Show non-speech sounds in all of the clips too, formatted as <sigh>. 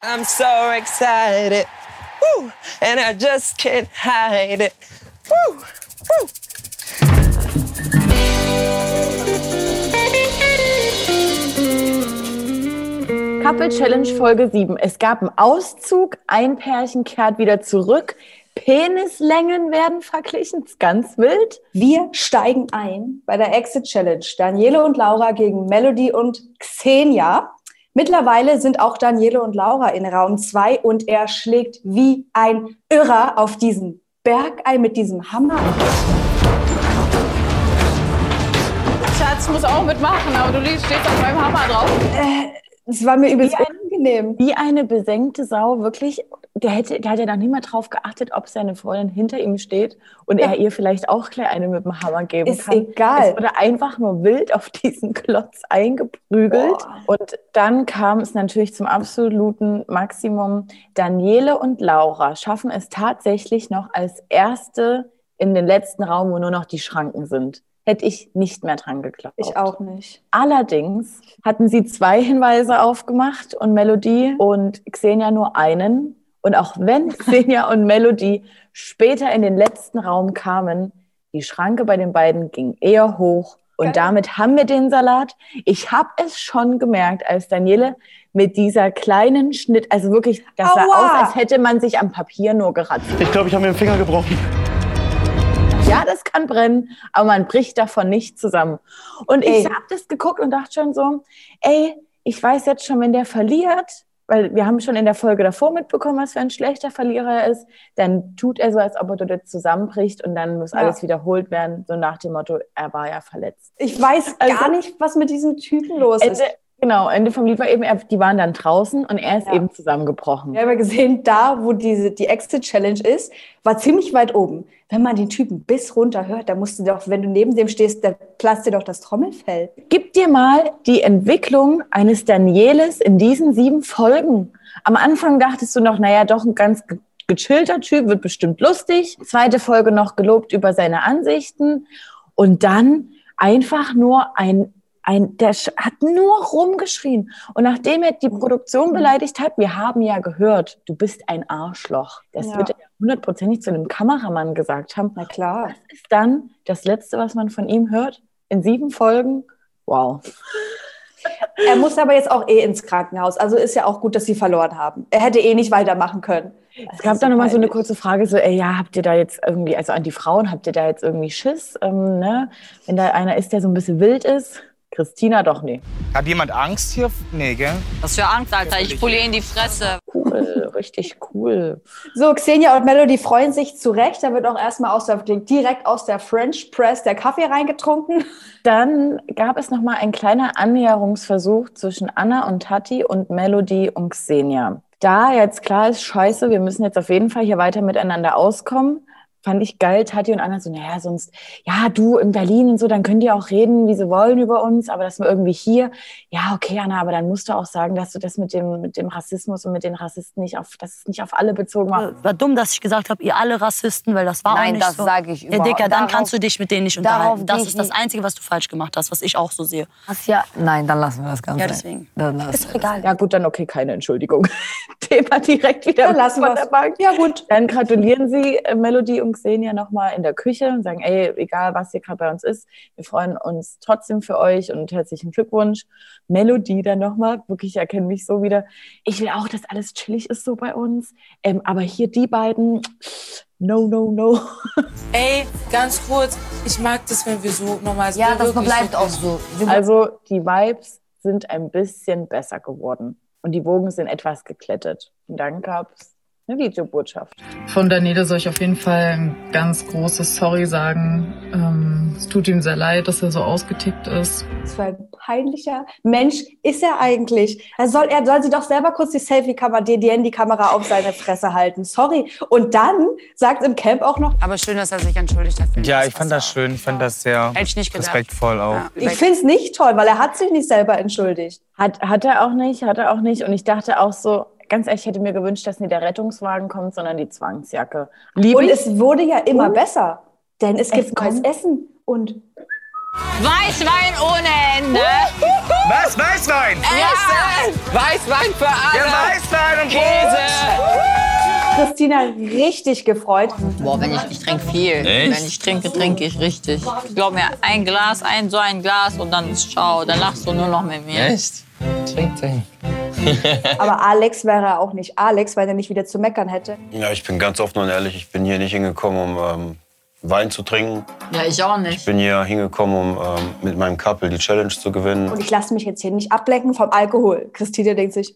I'm so excited. Woo! And I just can't hide it. Woo! Woo! Couple Challenge Folge 7. Es gab einen Auszug, ein Pärchen kehrt wieder zurück. Penislängen werden verglichen, ist ganz wild. Wir steigen ein bei der Exit Challenge. Daniele und Laura gegen Melody und Xenia. Mittlerweile sind auch Daniele und Laura in Raum 2 und er schlägt wie ein Irrer auf diesen Berg ein mit diesem Hammer. Schatz muss auch mitmachen, aber du stehst auf meinem Hammer drauf. Es war mir übelst Wie ein- unangenehm. Wie eine besenkte Sau, wirklich. Der, hätte, der hat ja noch nie mal drauf geachtet, ob seine Freundin hinter ihm steht und er ihr vielleicht auch gleich eine mit dem Hammer geben Ist kann. egal. Es wurde einfach nur wild auf diesen Klotz eingeprügelt. Boah. Und dann kam es natürlich zum absoluten Maximum. Daniele und Laura schaffen es tatsächlich noch als Erste in den letzten Raum, wo nur noch die Schranken sind. Hätte ich nicht mehr dran geglaubt. Ich auch nicht. Allerdings hatten sie zwei Hinweise aufgemacht und Melodie und Xenia nur einen. Und auch wenn <laughs> Xenia und Melodie später in den letzten Raum kamen, die Schranke bei den beiden ging eher hoch. Und Geil. damit haben wir den Salat. Ich habe es schon gemerkt, als Daniele mit dieser kleinen Schnitt, also wirklich, das sah Aua! aus, als hätte man sich am Papier nur geratzt. Ich glaube, ich habe mir den Finger gebrochen. Ja, das kann brennen, aber man bricht davon nicht zusammen. Und ich Ey. habe das geguckt und dachte schon so, ey, ich weiß jetzt schon, wenn der verliert, weil wir haben schon in der Folge davor mitbekommen, was für ein schlechter Verlierer er ist, dann tut er so, als ob er dort zusammenbricht und dann muss Ja. alles wiederholt werden, so nach dem Motto, er war ja verletzt. Ich weiß Also- gar nicht, was mit diesem Typen los ist. Genau, Ende vom Lied war eben, die waren dann draußen und er ist Ja. eben zusammengebrochen. Wir haben ja gesehen, da, wo diese, die Exit Challenge ist, war ziemlich weit oben. Wenn man den Typen bis runter hört, da musst du doch, wenn du neben dem stehst, da platzt dir doch das Trommelfell. Gib dir mal die Entwicklung eines Danieles in diesen sieben Folgen. Am Anfang dachtest du noch, naja, doch ein ganz ge- gechillter Typ, wird bestimmt lustig. Zweite Folge noch gelobt über seine Ansichten. Und dann einfach nur ein, ein der hat nur rumgeschrien. Und nachdem er die Produktion beleidigt hat, wir haben ja gehört, du bist ein Arschloch. Das Ja. wird er hundertprozentig zu einem Kameramann gesagt haben. Na klar. ist dann das Letzte, was man von ihm hört? In sieben Folgen? Wow. Er muss aber jetzt auch eh ins Krankenhaus. Also ist ja auch gut, dass sie verloren haben. Er hätte eh nicht weitermachen können. Es gab da nochmal so eine kurze Frage, so, ey, ja, habt ihr da jetzt irgendwie, also an die Frauen, habt ihr da jetzt irgendwie Schiss, ähm, ne? Wenn da einer ist, der so ein bisschen wild ist? Christina doch, nee. Hat jemand Angst hier? Nee, gell? Was für Angst, Alter. Ich poliere in die Fresse. Cool, richtig cool. So, Xenia und Melody freuen sich zurecht. Da wird auch erstmal aus der, direkt aus der French Press der Kaffee reingetrunken. <laughs> Dann gab es nochmal ein kleiner Annäherungsversuch zwischen Anna und Tati und Melody und Xenia. Da jetzt klar ist, scheiße, wir müssen jetzt auf jeden Fall hier weiter miteinander auskommen. Fand ich geil, Tati und Anna so, naja, sonst, ja, du in Berlin und so, dann könnt ihr auch reden, wie sie wollen über uns, aber dass wir irgendwie hier, ja, okay, Anna, aber dann musst du auch sagen, dass du das mit dem, mit dem Rassismus und mit den Rassisten nicht auf, dass es nicht auf alle bezogen war. War dumm, dass ich gesagt habe, ihr alle Rassisten, weil das war auch Nein, nicht das so. sage ich Ja, überhaupt. Dicker, dann Darauf- kannst du dich mit denen nicht darauf unterhalten. Das ist das. Einzige, was du falsch gemacht hast, was ich auch so sehe. Was ja? Nein, dann lassen wir das Ganze. Ja, deswegen. Dann lassen Ist wir doch egal. Ja, gut, dann okay, keine Entschuldigung. <laughs> Thema direkt wieder Dann lassen von wir's. der Bank. Ja, gut. Dann gratulieren sie äh, Melody und Xenia nochmal in der Küche und sagen, ey, egal was hier gerade bei uns ist, wir freuen uns trotzdem für euch und herzlichen Glückwunsch. Melody dann nochmal, wirklich, ich erkenne mich so wieder. Ich will auch, dass alles chillig ist so bei uns. Ähm, aber hier die beiden, no, no, no. Ey, ganz kurz, ich mag das, wenn wir so normal sind. Ja, das bleibt so- auch so. Also die Vibes sind ein bisschen besser geworden und die Wogen sind etwas geklettet. Und dann gab es eine Videobotschaft. Von Daniele soll ich auf jeden Fall ein ganz großes Sorry sagen. Ähm, es tut ihm sehr leid, dass er so ausgetickt ist. Was für ein peinlicher Mensch ist er eigentlich? Er soll, er soll sie doch selber kurz die Selfie-Kamera, die, die Handykamera auf seine Fresse halten. Sorry. Und dann sagt im Camp auch noch, Aber schön, dass er sich entschuldigt hat. Ja, ich fand das schön. Ich fand das sehr respektvoll auch. Ja. ich finde es nicht toll, weil er hat sich nicht selber entschuldigt. Hat, hat er auch nicht, hat er auch nicht. Und ich dachte auch so, ganz ehrlich, ich hätte mir gewünscht, dass nicht der Rettungswagen kommt, sondern die Zwangsjacke. Liebe Und ich. es wurde ja immer Und? besser. Denn es gibt Es neues Essen und Weißwein ohne Ende. Was? Weißwein? Ja. Weißwein für alle. Ja, Weißwein und Käse. Christina richtig gefreut. Boah, wenn ich, ich trinke viel. Wenn ich trinke, trinke ich richtig. Glaub mir, ein Glas, ein so ein Glas und dann ist ciao. Dann lachst du nur noch mit mir. Echt? Trink, trink. <laughs> Aber Alex wäre auch nicht Alex, weil er nicht wieder zu meckern hätte. Ja, ich bin ganz offen und ehrlich, ich bin hier nicht hingekommen, um ähm, Wein zu trinken. Ja, ich auch Ich nicht. bin hier hingekommen, um ähm, mit meinem Couple die Challenge zu gewinnen. Und ich lasse mich jetzt hier nicht ablenken vom Alkohol. Christina denkt sich,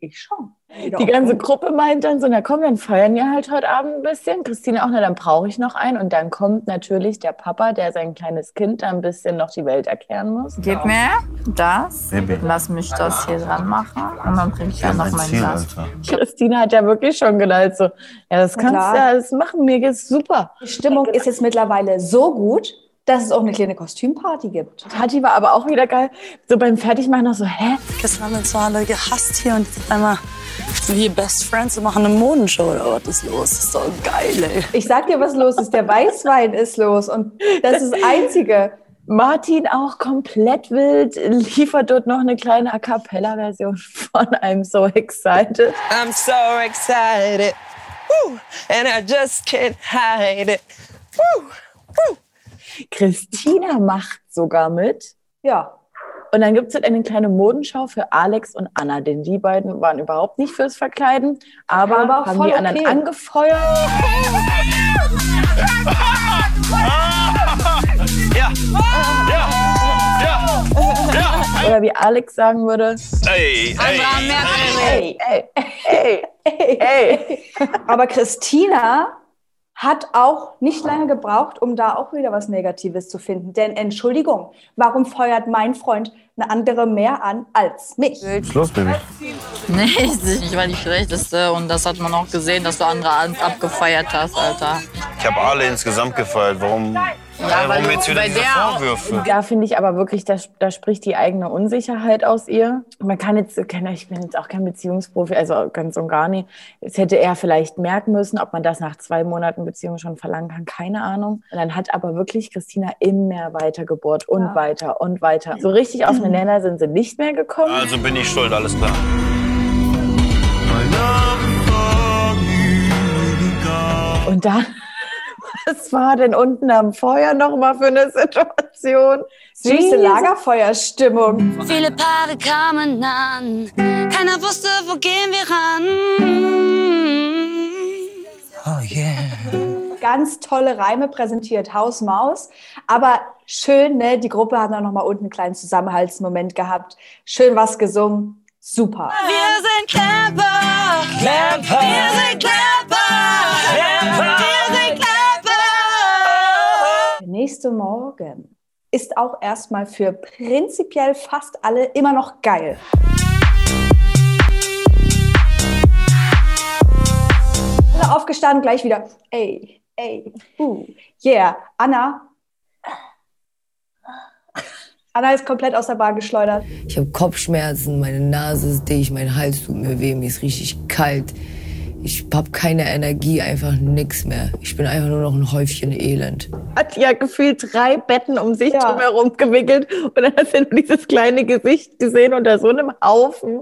ich schon. Die ganze Gruppe meint dann so, na komm, dann feiern wir halt heute Abend ein bisschen. Christine auch, na dann brauche ich noch einen. Und dann kommt natürlich der Papa, der sein kleines Kind da ein bisschen noch die Welt erklären muss. Gib mir das. Lass mich das hier dran machen. Und dann trinke ich dann noch mein Glas. Christine hat ja wirklich schon gedacht, so, ja, das kannst du ja das machen, mir geht's super. Die Stimmung ist jetzt mittlerweile so gut, dass es auch eine kleine Kostümparty gibt. Tati war aber auch wieder geil. So beim Fertigmachen noch so, hä? Gestern haben wir uns alle gehasst hier und jetzt einmal hier Best Friends und machen eine Modenshow oder was ist los? Das ist doch geil, ey. Ich sag dir, was los ist. Der Weißwein ist los und das ist das Einzige. Martin auch komplett wild, liefert dort noch eine kleine A Cappella-Version von I'm So Excited. I'm so excited. Woo. And I just can't hide it. Woo. Woo. Christina macht sogar mit. Ja. Und dann gibt es halt eine kleine Modenschau für Alex und Anna, denn die beiden waren überhaupt nicht fürs Verkleiden, aber, Aber auch haben die anderen okay. angefeuert. Ja. Ja. Ja. Ja. Oder wie Alex sagen würde, Ey, ey. hey, hey, hey, hey. Aber Christina hat auch nicht lange gebraucht, um da auch wieder was Negatives zu finden. Denn Entschuldigung, warum feuert mein Freund eine andere mehr an als mich? Schluss, Baby. Nee, <laughs> ich war die Schlechteste. Und das hat man auch gesehen, dass du andere ab- abgefeiert hast, Alter. Ich habe alle insgesamt gefeiert. Warum, äh, weil jetzt wieder diese der- Vorwürfe? Da finde ich aber wirklich, da, da spricht die eigene Unsicherheit aus ihr. Man kann jetzt, ich bin jetzt auch kein Beziehungsprofi, also ganz und gar nicht. Es hätte er vielleicht merken müssen, ob man das nach zwei Monaten Beziehung schon verlangen kann, keine Ahnung. Und dann hat aber wirklich Christina immer weiter gebohrt und Ja. weiter und weiter. So richtig auf den Nenner sind sie nicht mehr gekommen. Also bin ich schuld, alles klar. Und dann, was war denn unten am Feuer nochmal für eine Situation? Süße Lagerfeuerstimmung. Viele Paare kamen an, keiner wusste, wo gehen wir ran. Oh yeah. Ganz tolle Reime präsentiert, Haus Maus. Aber schön, ne? Die Gruppe hat dann noch mal unten einen kleinen Zusammenhaltsmoment gehabt. Schön was gesungen. Super. Wir sind Camper, Camper. wir sind Camper, nächste Morgen ist auch erstmal für prinzipiell fast alle immer noch geil. Alle aufgestanden, gleich wieder. Ey, ey, uh, yeah. Anna. Anna ist komplett aus der Bahn geschleudert. Ich habe Kopfschmerzen, meine Nase ist dicht, mein Hals tut mir weh, mir ist richtig kalt. Ich habe keine Energie, einfach nix mehr. Ich bin einfach nur noch ein Häufchen Elend. Hat ja gefühlt drei Betten um sich Ja. drumherum gewickelt und dann hast du nur dieses kleine Gesicht gesehen unter so einem Haufen.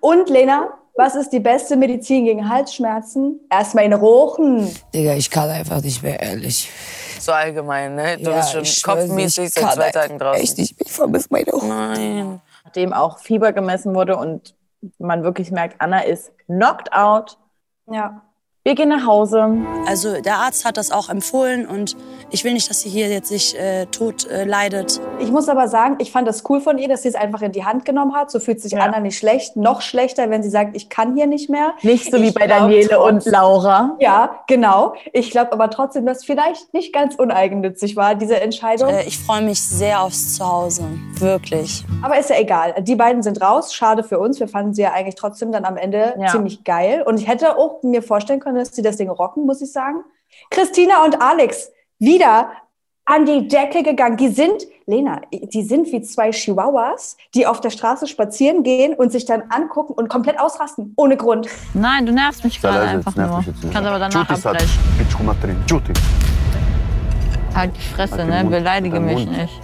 Und Lena, was ist die beste Medizin gegen Halsschmerzen? Erstmal in Rochen. Digga, ich kann einfach nicht mehr, ehrlich. So allgemein, ne? Du Ja, bist schon kopfmäßig ich seit kann zwei Tagen draußen. Echt, ich, ich vermisse meine Hunde. Nein. Nachdem auch Fieber gemessen wurde und man wirklich merkt, Anna ist knocked out. Ja. Wir gehen nach Hause. Also der Arzt hat das auch empfohlen und ich will nicht, dass sie hier jetzt sich äh, tot äh, leidet. Ich muss aber sagen, ich fand das cool von ihr, dass sie es einfach in die Hand genommen hat. So fühlt sich Ja. Anna nicht schlecht. Noch schlechter, wenn sie sagt, ich kann hier nicht mehr. Nicht so wie Ich bei glaub Daniele und Laura. Ja, genau. Ich glaube aber trotzdem, dass vielleicht nicht ganz uneigennützig war, diese Entscheidung. Äh, ich freue mich sehr aufs Zuhause, wirklich. Aber ist ja egal. Die beiden sind raus. Schade für uns. Wir fanden sie ja eigentlich trotzdem dann am Ende Ja. ziemlich geil. Und ich hätte auch mir vorstellen können, dass sie das Ding rocken, muss ich sagen. Christina und Alex wieder an die Decke gegangen. Die sind, Lena, die sind wie zwei Chihuahuas, die auf der Straße spazieren gehen und sich dann angucken und komplett ausrasten. Ohne Grund. Nein, du nervst mich gerade einfach nur. Kannst aber danach abbrechen. Halt die Fresse, Halt ne? Beleidige Dein mich nicht.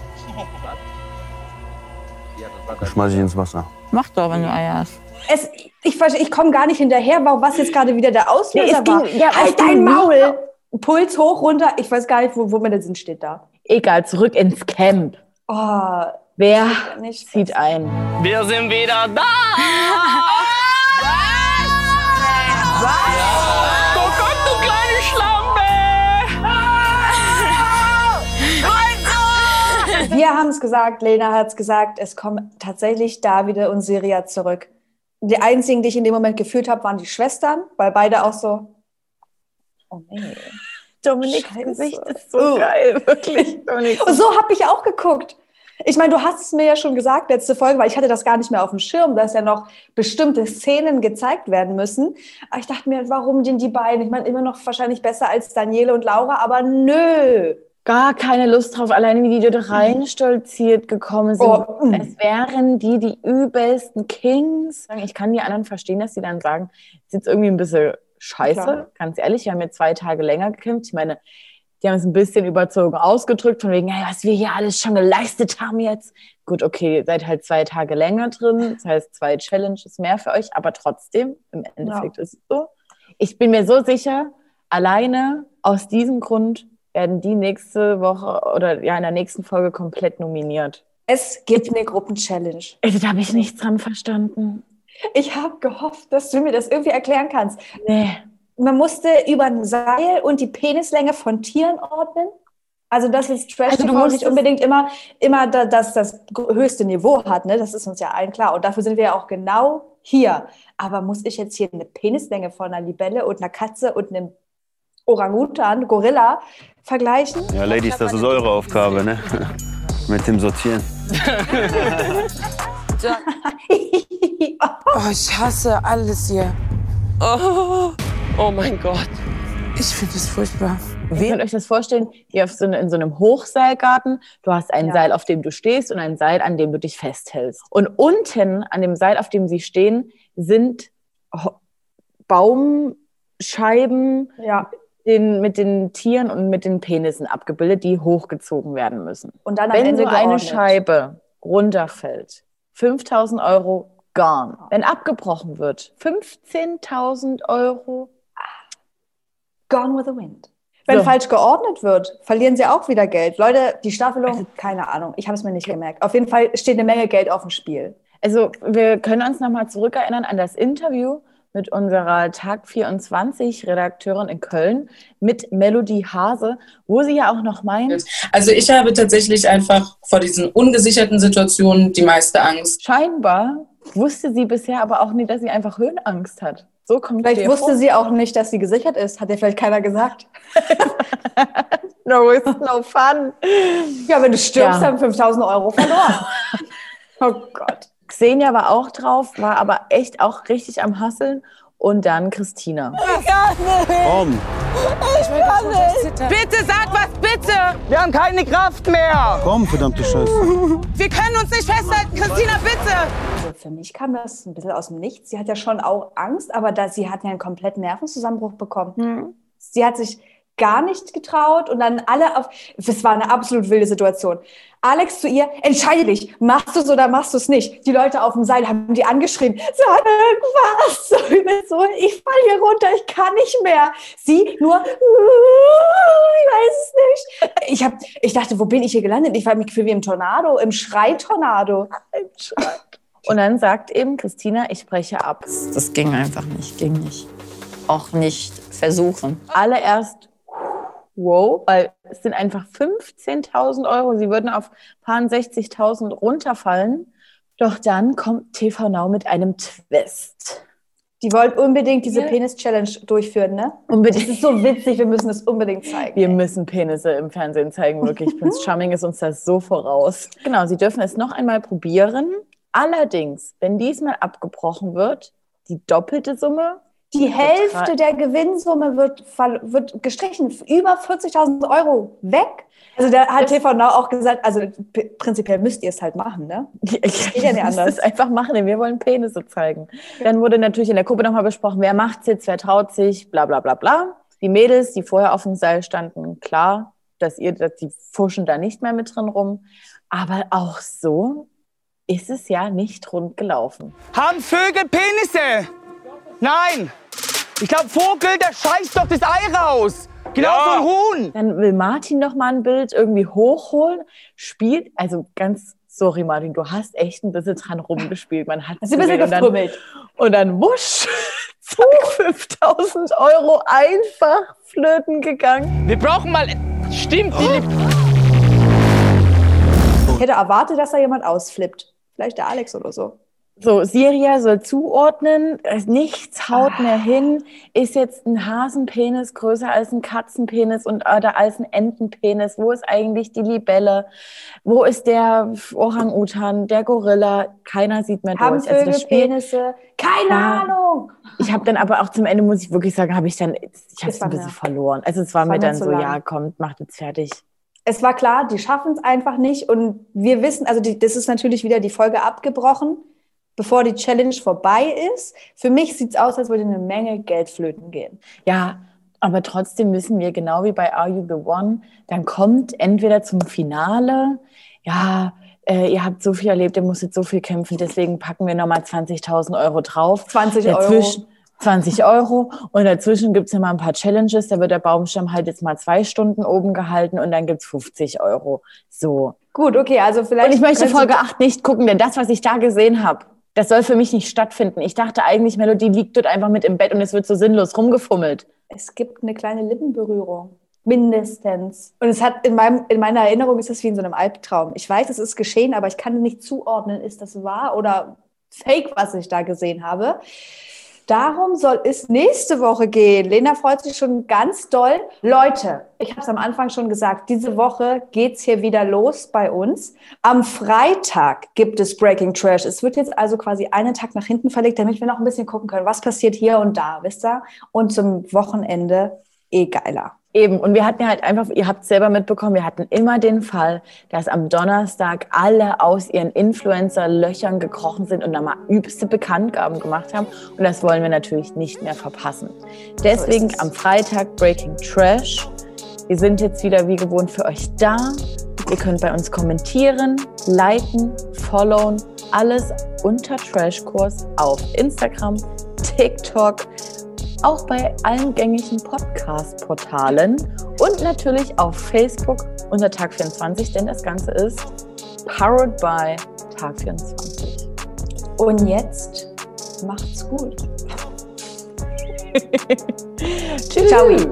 Das schmeiß ich ins Wasser. Mach doch, wenn du Eier hast. Es, ich ich komme gar nicht hinterher, warum was jetzt gerade wieder der Auslöser Nee, es ging- war. ja, halt dein Maul! Puls hoch, runter. Ich weiß gar nicht, wo, wo mir der Sinn steht da. Egal, zurück ins Camp. Oh, Wer nicht zieht ein? Wir sind wieder da! <laughs> Oh Gott, du kleine Schlampe! Wir haben es gesagt, Lena hat es gesagt, es kommen tatsächlich Davide und Siria zurück. Die einzigen, die ich in dem Moment gefühlt habe, waren die Schwestern, weil beide auch so. Oh nee. Dominiks Scheiße. Gesicht ist so Oh. geil, wirklich. Dominik. Und so habe ich auch geguckt. Ich meine, du hast es mir ja schon gesagt, letzte Folge, weil ich hatte das gar nicht mehr auf dem Schirm, dass ja noch bestimmte Szenen gezeigt werden müssen. Aber ich dachte mir, warum denn die beiden? Ich meine, immer noch wahrscheinlich besser als Daniele und Laura, aber nö. Gar keine Lust drauf, alleine wie die dort reinstolziert gekommen sind. Oh. Es wären die die übelsten Kings. Ich kann die anderen verstehen, dass sie dann sagen, ist jetzt irgendwie ein bisschen scheiße. Klar. Ganz ehrlich, wir haben jetzt zwei Tage länger gekämpft. Ich meine, die haben es ein bisschen überzogen ausgedrückt, von wegen, hey, was wir hier alles schon geleistet haben jetzt. Gut, okay, ihr seid halt zwei Tage länger drin. Das heißt, zwei Challenges mehr für euch, aber trotzdem, im Endeffekt ist es so. Ich bin mir so sicher, alleine aus diesem Grund werden die nächste Woche oder ja in der nächsten Folge komplett nominiert. Es gibt eine Gruppenchallenge. Also, da habe ich nichts dran verstanden. Ich habe gehofft, dass du mir das irgendwie erklären kannst. Nee. Man musste über ein Seil und die Penislänge von Tieren ordnen. Also das ist Trash Also du TV nicht unbedingt immer, immer da, dass das höchste Niveau hat. Ne? Das ist uns ja allen klar. Und dafür sind wir ja auch genau hier. Aber muss ich jetzt hier eine Penislänge von einer Libelle und einer Katze und einem Orangutan, Gorilla vergleichen? Ja, Ladies, das ist eure Aufgabe, ne? <laughs> Mit dem Sortieren. <laughs> Oh, ich hasse alles hier. Oh, oh mein Gott. Ich finde es furchtbar. Ihr könnt euch das vorstellen, wie auf so eine, in so einem Hochseilgarten. Du hast ein Ja. Seil, auf dem du stehst und ein Seil, an dem du dich festhältst. Und unten an dem Seil, auf dem sie stehen, sind Baumscheiben Ja. Den, mit den Tieren und mit den Penissen abgebildet, die hochgezogen werden müssen. Und dann am Wenn Ende so eine. Scheibe runterfällt, 5000 Euro gone. Wenn abgebrochen wird, 15.000 Euro. Gone with the wind. Wenn So. falsch geordnet wird, verlieren sie auch wieder Geld. Leute, die Staffelung, keine Ahnung, ich habe es mir nicht gemerkt. Auf jeden Fall steht eine Menge Geld auf dem Spiel. Also wir können uns nochmal zurückerinnern an das Interview mit unserer Tag 24 Redakteurin in Köln mit Melody Hase, wo sie ja auch noch meint, Also ich habe tatsächlich einfach vor diesen ungesicherten Situationen die meiste Angst. scheinbar wusste sie bisher aber auch nicht, dass sie einfach Höhenangst hat. So kommt Vielleicht wusste vor. sie auch nicht, dass sie gesichert ist. Hat ihr vielleicht keiner gesagt. <laughs> No risk, no fun. Ja, wenn du stirbst, Ja. haben 5000 Euro verloren. <laughs> oh Gott. Xenia war auch drauf, war aber echt auch richtig am Hasseln. Und dann Christina. Komm, Bitte sag was, bitte! Wir haben keine Kraft mehr. komm, verdammte Scheiße. Wir können uns nicht festhalten, Christina, bitte! Also für mich kam das ein bisschen aus dem Nichts. Sie hat ja schon auch Angst, aber da, sie hat ja einen kompletten Nervenzusammenbruch bekommen. Sie hat sich gar nicht getraut und dann alle auf. Es war eine absolut wilde Situation. Alex zu ihr, entscheide dich, machst du es oder machst du es nicht? Die Leute auf dem Seil haben die angeschrien, sag irgendwas, <laughs> so ich fall hier runter, ich kann nicht mehr. Sie nur, ich weiß es nicht. Ich, hab, ich dachte, wo bin ich hier gelandet? Ich war mich gefühlt wie im Tornado, im Schreitornado. Und dann sagt eben Christina, ich breche ab. Das ging einfach nicht, ging nicht. Auch nicht versuchen. Alle erst, wow, weil es sind einfach 15.000 Euro. Sie würden auf paar 60.000 runterfallen. Doch dann kommt TV Now mit einem Twist. Die wollten unbedingt diese Penis-Challenge durchführen, ne? Unbedingt. Das ist so witzig, wir müssen es unbedingt zeigen. Wir müssen Penisse im Fernsehen zeigen, wirklich. <laughs> Prince Charming ist uns das so voraus. Genau, Sie dürfen es noch einmal probieren. Allerdings, wenn diesmal abgebrochen wird, die doppelte Summe. Die Hälfte der Gewinnsumme wird, wird gestrichen. Über 40.000 Euro weg. Also da hat TV Now auch gesagt, also prinzipiell müsst ihr es halt machen, ne? Ich geht ja nicht <laughs> anders. Das einfach machen, denn wir wollen Penisse zeigen. Dann wurde natürlich in der Gruppe nochmal besprochen, wer macht's jetzt, wer traut sich, bla bla bla bla. Die Mädels, die vorher auf dem Seil standen, klar, dass ihr, dass die fuschen da nicht mehr mit drin rum. Aber auch so ist es ja nicht rund gelaufen. Haben Vögel Penisse? Nein. Ich glaube, Vogel, der scheißt doch das Ei raus. Genau Ja. so ein Huhn. Dann will Martin noch mal ein Bild irgendwie hochholen, spielt, also ganz, sorry Martin, du hast echt ein bisschen dran rumgespielt. Man hat ein bisschen gesehen und dann- gefrummelt. Und dann wusch, <laughs> zack, 5000 Euro einfach flöten gegangen. Wir brauchen mal, stimmt, die Ich hätte erwartet, dass da jemand ausflippt. Vielleicht der Alex oder so. So, Siria soll zuordnen, nichts haut mehr hin. Ist jetzt ein Hasenpenis größer als ein Katzenpenis und oder als ein Entenpenis? Wo ist eigentlich die Libelle? Wo ist der Orang-Utan, der Gorilla? Keiner sieht mehr Haben durch. Also Penisse? Keine Ja. Ahnung. Ich habe dann aber auch zum Ende, muss ich wirklich sagen, habe ich dann, ich habe es ein bisschen mir- verloren. Also es war war mir dann so, lang. ja, kommt, macht jetzt fertig. Es war klar, die schaffen es einfach nicht. Und wir wissen, also die, das ist natürlich wieder die Folge abgebrochen, bevor die Challenge vorbei ist. Für mich sieht es aus, als würde eine Menge Geld flöten gehen. Ja, aber trotzdem müssen wir, genau wie bei Are You the One, dann kommt entweder zum Finale, ja, äh, ihr habt so viel erlebt, ihr musstet so viel kämpfen, deswegen packen wir nochmal 20.000 Euro drauf. 20 Euro. Dazwischen- 20 Euro und dazwischen gibt es ja mal ein paar Challenges, da wird der Baumstamm halt jetzt mal zwei Stunden oben gehalten und dann gibt es 50 Euro. So. Gut, okay, also vielleicht. Und ich möchte Folge 8 nicht gucken, denn das, was ich da gesehen habe, das soll für mich nicht stattfinden. Ich dachte eigentlich, Melodie liegt dort einfach mit im Bett und es wird so sinnlos rumgefummelt. Es gibt eine kleine Lippenberührung. Mindestens. Und es hat in, meinem, in meiner Erinnerung ist das wie in so einem Albtraum. Ich weiß, es ist geschehen, aber ich kann nicht zuordnen, ist das wahr oder fake, was ich da gesehen habe. Darum soll es nächste Woche gehen. Lena freut sich schon ganz doll. Leute, ich habe es am Anfang schon gesagt, diese Woche geht's hier wieder los bei uns. Am Freitag gibt es Breaking Trash. Es wird jetzt also quasi einen Tag nach hinten verlegt, damit wir noch ein bisschen gucken können, was passiert hier und da, wisst ihr? Und zum Wochenende eh geiler. Eben, und wir hatten ja halt einfach, ihr habt selber mitbekommen, wir hatten immer den Fall, dass am Donnerstag alle aus ihren Influencer-Löchern gekrochen sind und nochmal übelste Bekanntgaben gemacht haben. Und das wollen wir natürlich nicht mehr verpassen. Deswegen am Freitag Breaking Trash. Wir sind jetzt wieder wie gewohnt für euch da. Ihr könnt bei uns kommentieren, liken, followen, alles unter Trashkurs auf Instagram, TikTok, auch bei allen gängigen Podcast-Portalen und natürlich auf Facebook unter Tag 24, denn das Ganze ist powered by Tag 24. Und jetzt macht's gut. <laughs> Tschüss. Ciao. Nee.